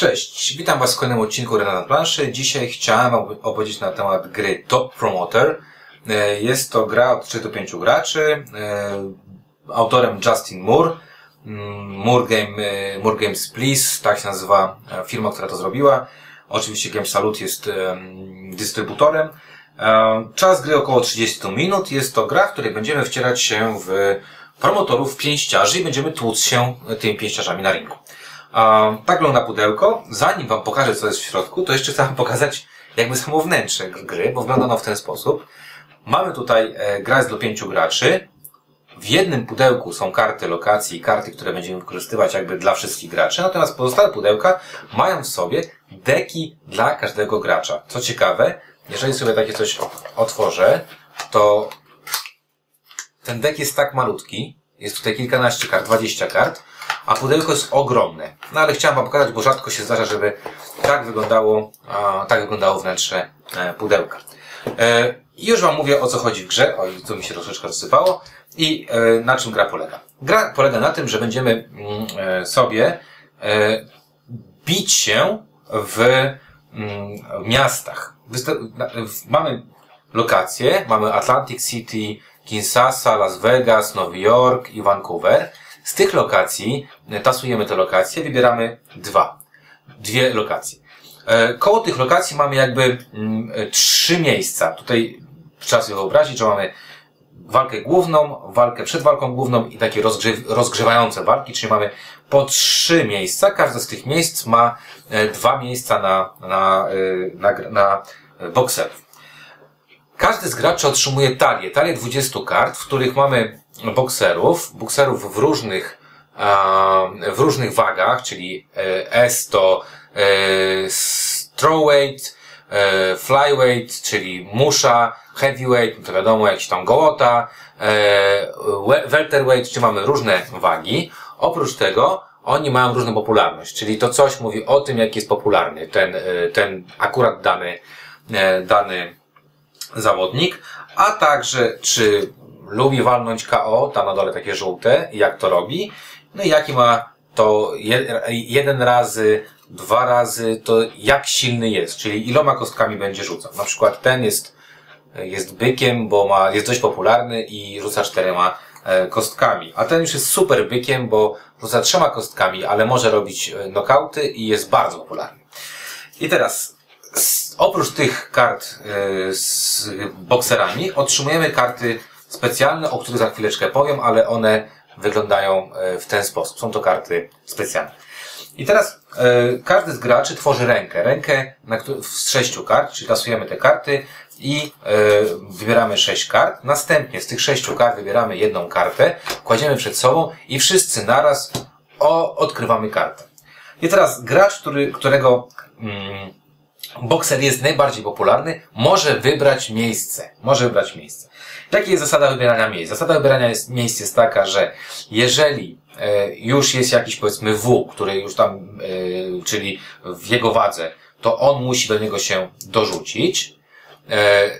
Cześć, witam Was w kolejnym odcinku Rena na planszy. Dzisiaj chciałem opowiedzieć na temat gry Top Promoter. E, jest to gra od 3 do 5 graczy. E, autorem Justin Moore. Mm, Moore, Game, e, Moore Games Please, tak się nazywa firma, która to zrobiła. Oczywiście Game Salute jest dystrybutorem. Czas gry około 30 minut. Jest to gra, w której będziemy wcierać się w promotorów pięściarzy i będziemy tłuc się tymi pięściarzami na rynku. Tak wygląda pudełko. Zanim Wam pokażę, co jest w środku, to jeszcze chcę Wam pokazać jakby samo wnętrze gry, bo wygląda ono w ten sposób. Mamy tutaj e, gra do pięciu graczy. W jednym pudełku są karty lokacji i karty, które będziemy wykorzystywać jakby dla wszystkich graczy, natomiast pozostałe pudełka mają w sobie deki dla każdego gracza. Co ciekawe, jeżeli sobie takie coś otworzę, to ten dek jest tak malutki, jest tutaj kilkanaście kart, 20 kart, a pudełko jest ogromne. No ale chciałem Wam pokazać, bo rzadko się zdarza, żeby tak wyglądało, a, tak wyglądało wnętrze e, pudełka. E, już Wam mówię o co chodzi w grze. Oj, tu mi się troszeczkę rozsypało. I e, na czym gra polega. Gra polega na tym, że będziemy mm, e, sobie e, bić się w mm, miastach. mamy lokacje, mamy Atlantic City, Kinshasa, Las Vegas, Nowy Jork i Vancouver. Z tych lokacji, e, tasujemy te lokacje, wybieramy dwa. Dwie lokacje. E, koło tych lokacji mamy jakby mm, e, trzy miejsca. Tutaj trzeba sobie wyobrazić, że mamy walkę główną, walkę przed walką główną i takie rozgrzewające walki, czyli mamy po trzy miejsca. Każde z tych miejsc ma dwa miejsca na, na, na, na bokserów. Każdy z graczy otrzymuje talię, talię 20 kart, w których mamy bokserów, bokserów w różnych, w różnych wagach, czyli e, S to e, strawweight, e, flyweight, czyli musza, heavyweight, to wiadomo, jakiś tam gołota, welterweight, czyli mamy różne wagi. Oprócz tego oni mają różną popularność, czyli to coś mówi o tym, jaki jest popularny ten, ten akurat dany, dany zawodnik, a także czy lubi walnąć KO, tam na dole takie żółte, jak to robi, no i jaki ma to jeden razy, dwa razy, to jak silny jest, czyli iloma kostkami będzie rzucał. Na przykład ten jest, jest bykiem, bo ma, jest dość popularny i rzuca czterema e, kostkami. A ten już jest super bykiem, bo rzuca trzema kostkami, ale może robić e, nokauty i jest bardzo popularny. I teraz, oprócz tych kart e, z bokserami, otrzymujemy karty specjalne, o których za chwileczkę powiem, ale one wyglądają e, w ten sposób. Są to karty specjalne. I teraz e, każdy z graczy tworzy rękę. Rękę z sześciu kart, czyli tasujemy te karty i e, wybieramy sześć kart. Następnie z tych sześciu kart wybieramy jedną kartę, kładziemy przed sobą i wszyscy naraz o, odkrywamy kartę. I teraz gracz, który, którego mm, bokser jest najbardziej popularny, może wybrać miejsce. Może wybrać miejsce. Jaka jest zasada wybierania miejsc? Zasada wybierania jest, miejsc jest taka, że jeżeli e, już jest jakiś powiedzmy W, który już tam, e, czyli w jego wadze, to on musi do niego się dorzucić. E,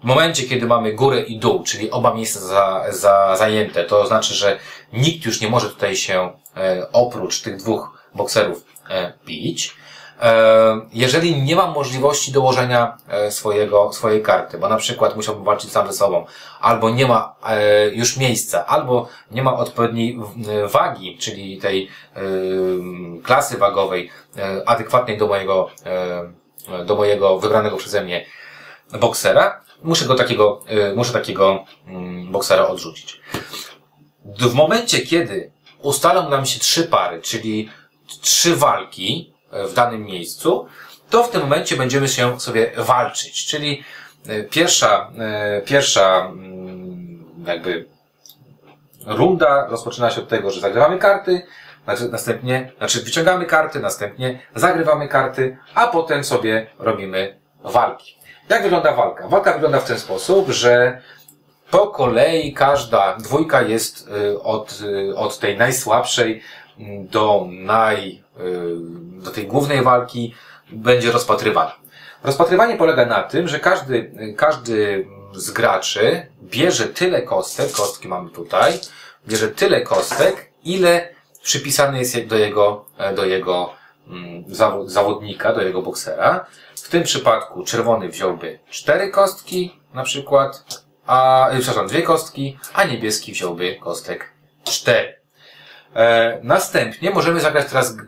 w momencie, kiedy mamy górę i dół, czyli oba miejsca za, za, zajęte, to znaczy, że nikt już nie może tutaj się e, oprócz tych dwóch bokserów e, bić. E, jeżeli nie mam możliwości dołożenia e, swojego, swojej karty, bo na przykład musiałbym walczyć sam ze sobą, albo nie ma e, już miejsca, albo nie ma odpowiedniej wagi, czyli tej klasy wagowej adekwatnej do mojego, do mojego wybranego przeze mnie boksera, muszę go takiego, muszę takiego mm, boksera odrzucić. W momencie, kiedy ustalą nam się trzy pary, czyli trzy walki, w danym miejscu, to w tym momencie będziemy się sobie walczyć. Czyli e, pierwsza, e, pierwsza mm, jakby runda rozpoczyna się od tego, że zagrywamy karty, następnie, znaczy wyciągamy karty, następnie zagrywamy karty, a potem sobie robimy walki. Jak wygląda walka? Walka wygląda w ten sposób, że po kolei każda dwójka jest e, od, od tej najsłabszej do naj, do tej głównej walki będzie rozpatrywana. Rozpatrywanie polega na tym, że każdy, każdy z graczy bierze tyle kostek, kostki mamy tutaj, bierze tyle kostek, ile przypisane jest do jego, do jego mm, zawodnika, do jego boksera. W tym przypadku czerwony wziąłby cztery kostki, na przykład, a, e, przepraszam, dwie kostki, a niebieski wziąłby kostek cztery. E, następnie możemy zagrać teraz e, e,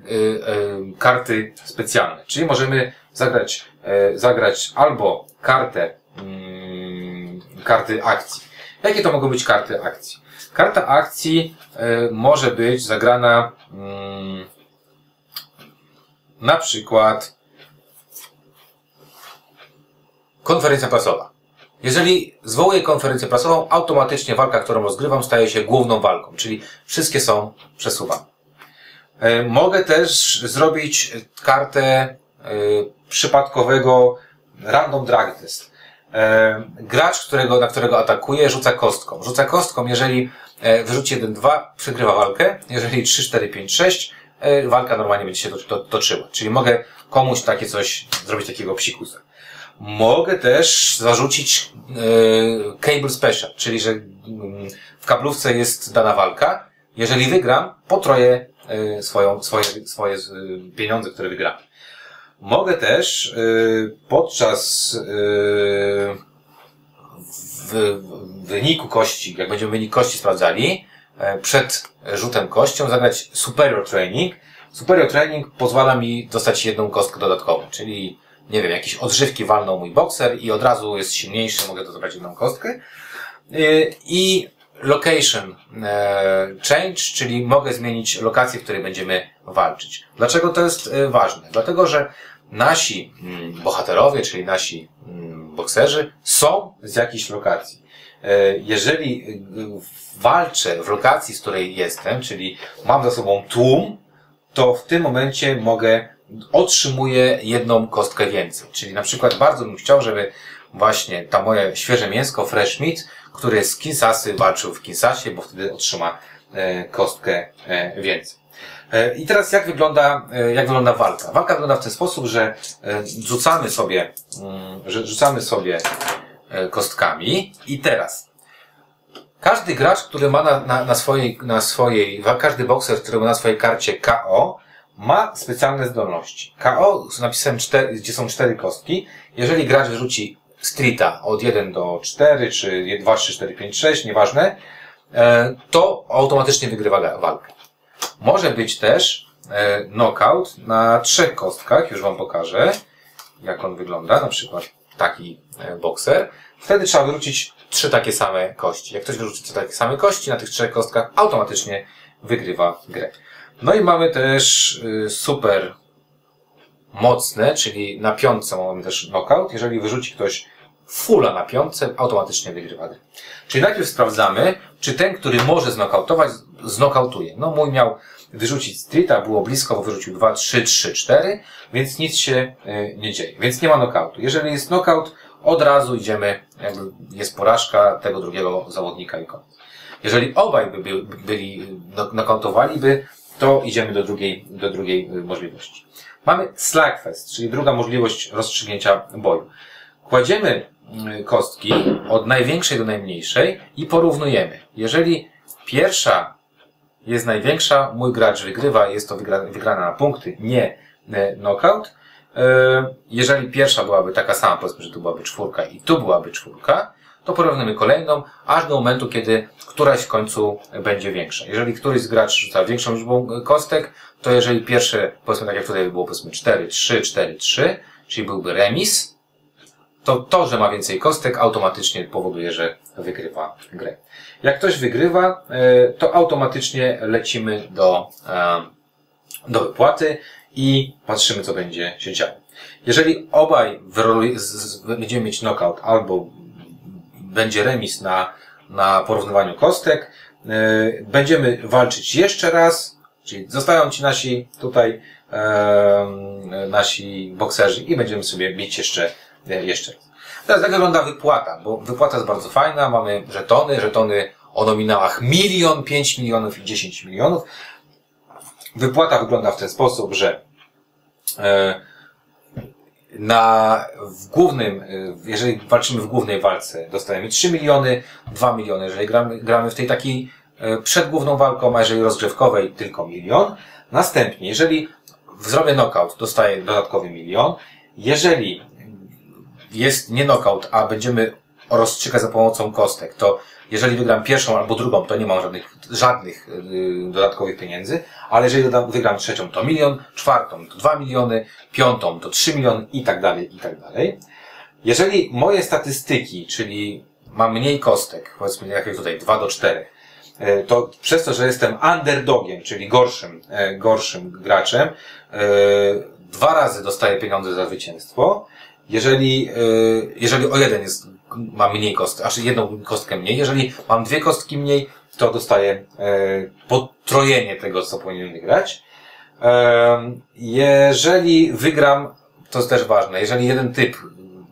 karty specjalne, czyli możemy zagrać, e, zagrać albo kartę, mm, karty akcji. Jakie to mogą być karty akcji? Karta akcji e, może być zagrana mm, na przykład konferencja prasowa. Jeżeli zwołuję konferencję prasową, automatycznie walka, którą rozgrywam, staje się główną walką, czyli wszystkie są przesuwane. E, mogę też zrobić kartę e, przypadkowego random drag test. E, gracz, którego, na którego atakuje, rzuca kostką. Rzuca kostką, jeżeli wyrzuci 1-2, przegrywa walkę. Jeżeli 3-4-5-6, walka normalnie będzie się toczyła. Czyli mogę komuś takie coś, zrobić takiego psikusa. Mogę też zarzucić e, cable special, czyli że mm, w kablówce jest dana walka. Jeżeli wygram, potroję e, swoją, swoje, swoje e, pieniądze, które wygram. Mogę też podczas w wyniku kości, jak będziemy wynik kości sprawdzali, przed rzutem kością zagrać superior training. Superior training pozwala mi dostać jedną kostkę dodatkową, czyli nie wiem, jakieś odżywki walną mój bokser i od razu jest silniejszy, mogę zabrać jedną kostkę. Y, I location e, change, czyli mogę zmienić lokację, w której będziemy walczyć. Dlaczego to jest e, ważne? Dlatego, że nasi mm, bohaterowie, czyli nasi mm, bokserzy są z jakiejś lokacji. Jeżeli walczę w lokacji, z której jestem, czyli mam za sobą tłum, to w tym momencie mogę otrzymuję jedną kostkę więcej. Czyli na przykład bardzo bym chciał, żeby właśnie ta moje świeże mięsko, fresh meat, który z Kinsasy walczył w Kinsasie, bo wtedy otrzyma e, kostkę e, więcej. E, I teraz jak wygląda, jak wygląda walka? Walka wygląda w ten sposób, że rzucamy sobie, mm, że rzucamy sobie kostkami i teraz każdy gracz, który ma na, na, na swojej, na swojej, każdy bokser, który ma na swojej karcie KO, ma specjalne zdolności. KO z napisem 4, gdzie są cztery kostki. Jeżeli gracz wyrzuci streeta od 1 do 4, czy 2, 3, 4, 5, 6, nieważne, e, to automatycznie wygrywa walkę. Może być też e, knockout na trzech kostkach, już Wam pokażę, jak on wygląda, na przykład taki e, bokser. Wtedy trzeba wyrzucić trzy takie same kości. Jak ktoś wyrzuci trzy takie same kości na tych trzech kostkach, automatycznie wygrywa grę. No i mamy też y, super mocne, czyli na piątce mamy też knockout. Jeżeli wyrzuci ktoś fulla na piątce, automatycznie wygrywa. Czyli najpierw sprawdzamy, czy ten, który może znokautować, znokautuje. No mój miał wyrzucić streeta, było blisko, bo wyrzucił 2, 3, 3, 4, więc nic się y, nie dzieje. Więc nie ma knockoutu. Jeżeli jest knockout, od razu idziemy, jest porażka tego drugiego zawodnika i koniec. Jeżeli obaj by byli, nokautowaliby, to idziemy do drugiej, do drugiej y, możliwości. Mamy Slackfest, czyli druga możliwość rozstrzygnięcia boju. Kładziemy y, kostki od największej do najmniejszej i porównujemy. Jeżeli pierwsza jest największa, mój gracz wygrywa, jest to wygrana na punkty, nie y, knockout. Jeżeli pierwsza byłaby taka sama, powiedzmy, że tu byłaby czwórka i tu byłaby czwórka, to porównujemy kolejną, aż do momentu, kiedy któraś w końcu będzie większa. Jeżeli któryś z graczy rzuca większą liczbą kostek, to jeżeli pierwsze, powiedzmy tak jak tutaj było powiedzmy 4, 3, 4, 3, czyli byłby remis, to to, że ma więcej kostek, automatycznie powoduje, że wygrywa grę. Jak ktoś wygrywa, e, to automatycznie lecimy do, e, do wypłaty i patrzymy, co będzie się działo. Jeżeli obaj będziemy mieć knockout albo będzie remis na, na porównywaniu kostek. E, będziemy walczyć jeszcze raz, czyli zostają ci nasi tutaj e, nasi bokserzy i będziemy sobie bić jeszcze, e, jeszcze raz. Teraz jak wygląda wypłata, bo wypłata jest bardzo fajna, mamy żetony, żetony o nominałach milion, pięć milionów i dziesięć milionów. Wypłata wygląda w ten sposób, że e, na, w głównym, y, jeżeli walczymy w głównej walce, dostajemy 3 miliony, 2 miliony, jeżeli gramy, gramy w tej takiej y, przed główną walką, a jeżeli rozgrzewkowej tylko milion. Następnie, jeżeli zrobię knockout, dostaję dodatkowy milion. Jeżeli jest nie knockout, a będziemy rozstrzygać za pomocą kostek, to jeżeli wygram pierwszą albo drugą, to nie mam żadnych, żadnych yy, dodatkowych pieniędzy, ale jeżeli wygram trzecią, to milion, czwartą to dwa miliony, piątą to trzy miliony i tak dalej, i tak dalej. Jeżeli moje statystyki, czyli mam mniej kostek, powiedzmy jak tutaj 2 do 4, e, to przez to, że jestem underdogiem, czyli gorszym, e, gorszym graczem, dwa razy dostaję pieniądze za zwycięstwo. Jeżeli, jeżeli o jeden jest, mam mniej kostek, aż jedną kostkę mniej, jeżeli mam dwie kostki mniej, to dostaję potrojenie tego, co powinien wygrać. Jeżeli wygram, to jest też ważne, jeżeli jeden typ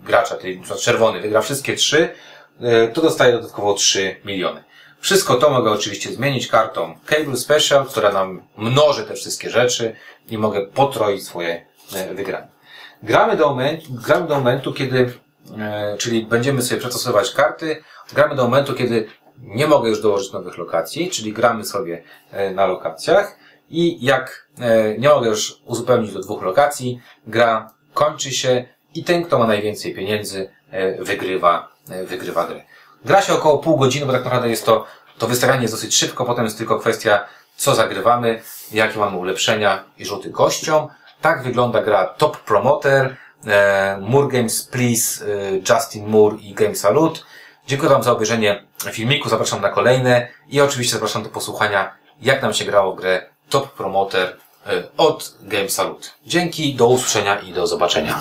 gracza, czyli np. czerwony, wygra wszystkie trzy, e, to dostaje dodatkowo 3 miliony. Wszystko to mogę oczywiście zmienić kartą Cable Special, która nam mnoży te wszystkie rzeczy i mogę potroić swoje e, wygrane. Gramy do momentu, gramy do momentu kiedy, e, czyli będziemy sobie przestosować karty, gramy do momentu, kiedy nie mogę już dołożyć nowych lokacji, czyli gramy sobie na lokacjach i jak nie mogę już uzupełnić do dwóch lokacji, gra kończy się i ten, kto ma najwięcej pieniędzy, e, wygrywa, e, wygrywa grę. Gra się około pół godziny, bo tak naprawdę jest to, to wystawianie jest dosyć szybko, potem jest tylko kwestia, co zagrywamy, jakie mamy ulepszenia i rzuty kością. Tak wygląda gra Top Promoter, e, Moore Games Please, Justin Moore i Game Salute. Dziękuję Wam za obejrzenie filmiku, zapraszam na kolejne i oczywiście zapraszam do posłuchania, jak nam się grało grę Top Promoter od Game Salute. Dzięki, do usłyszenia i do zobaczenia.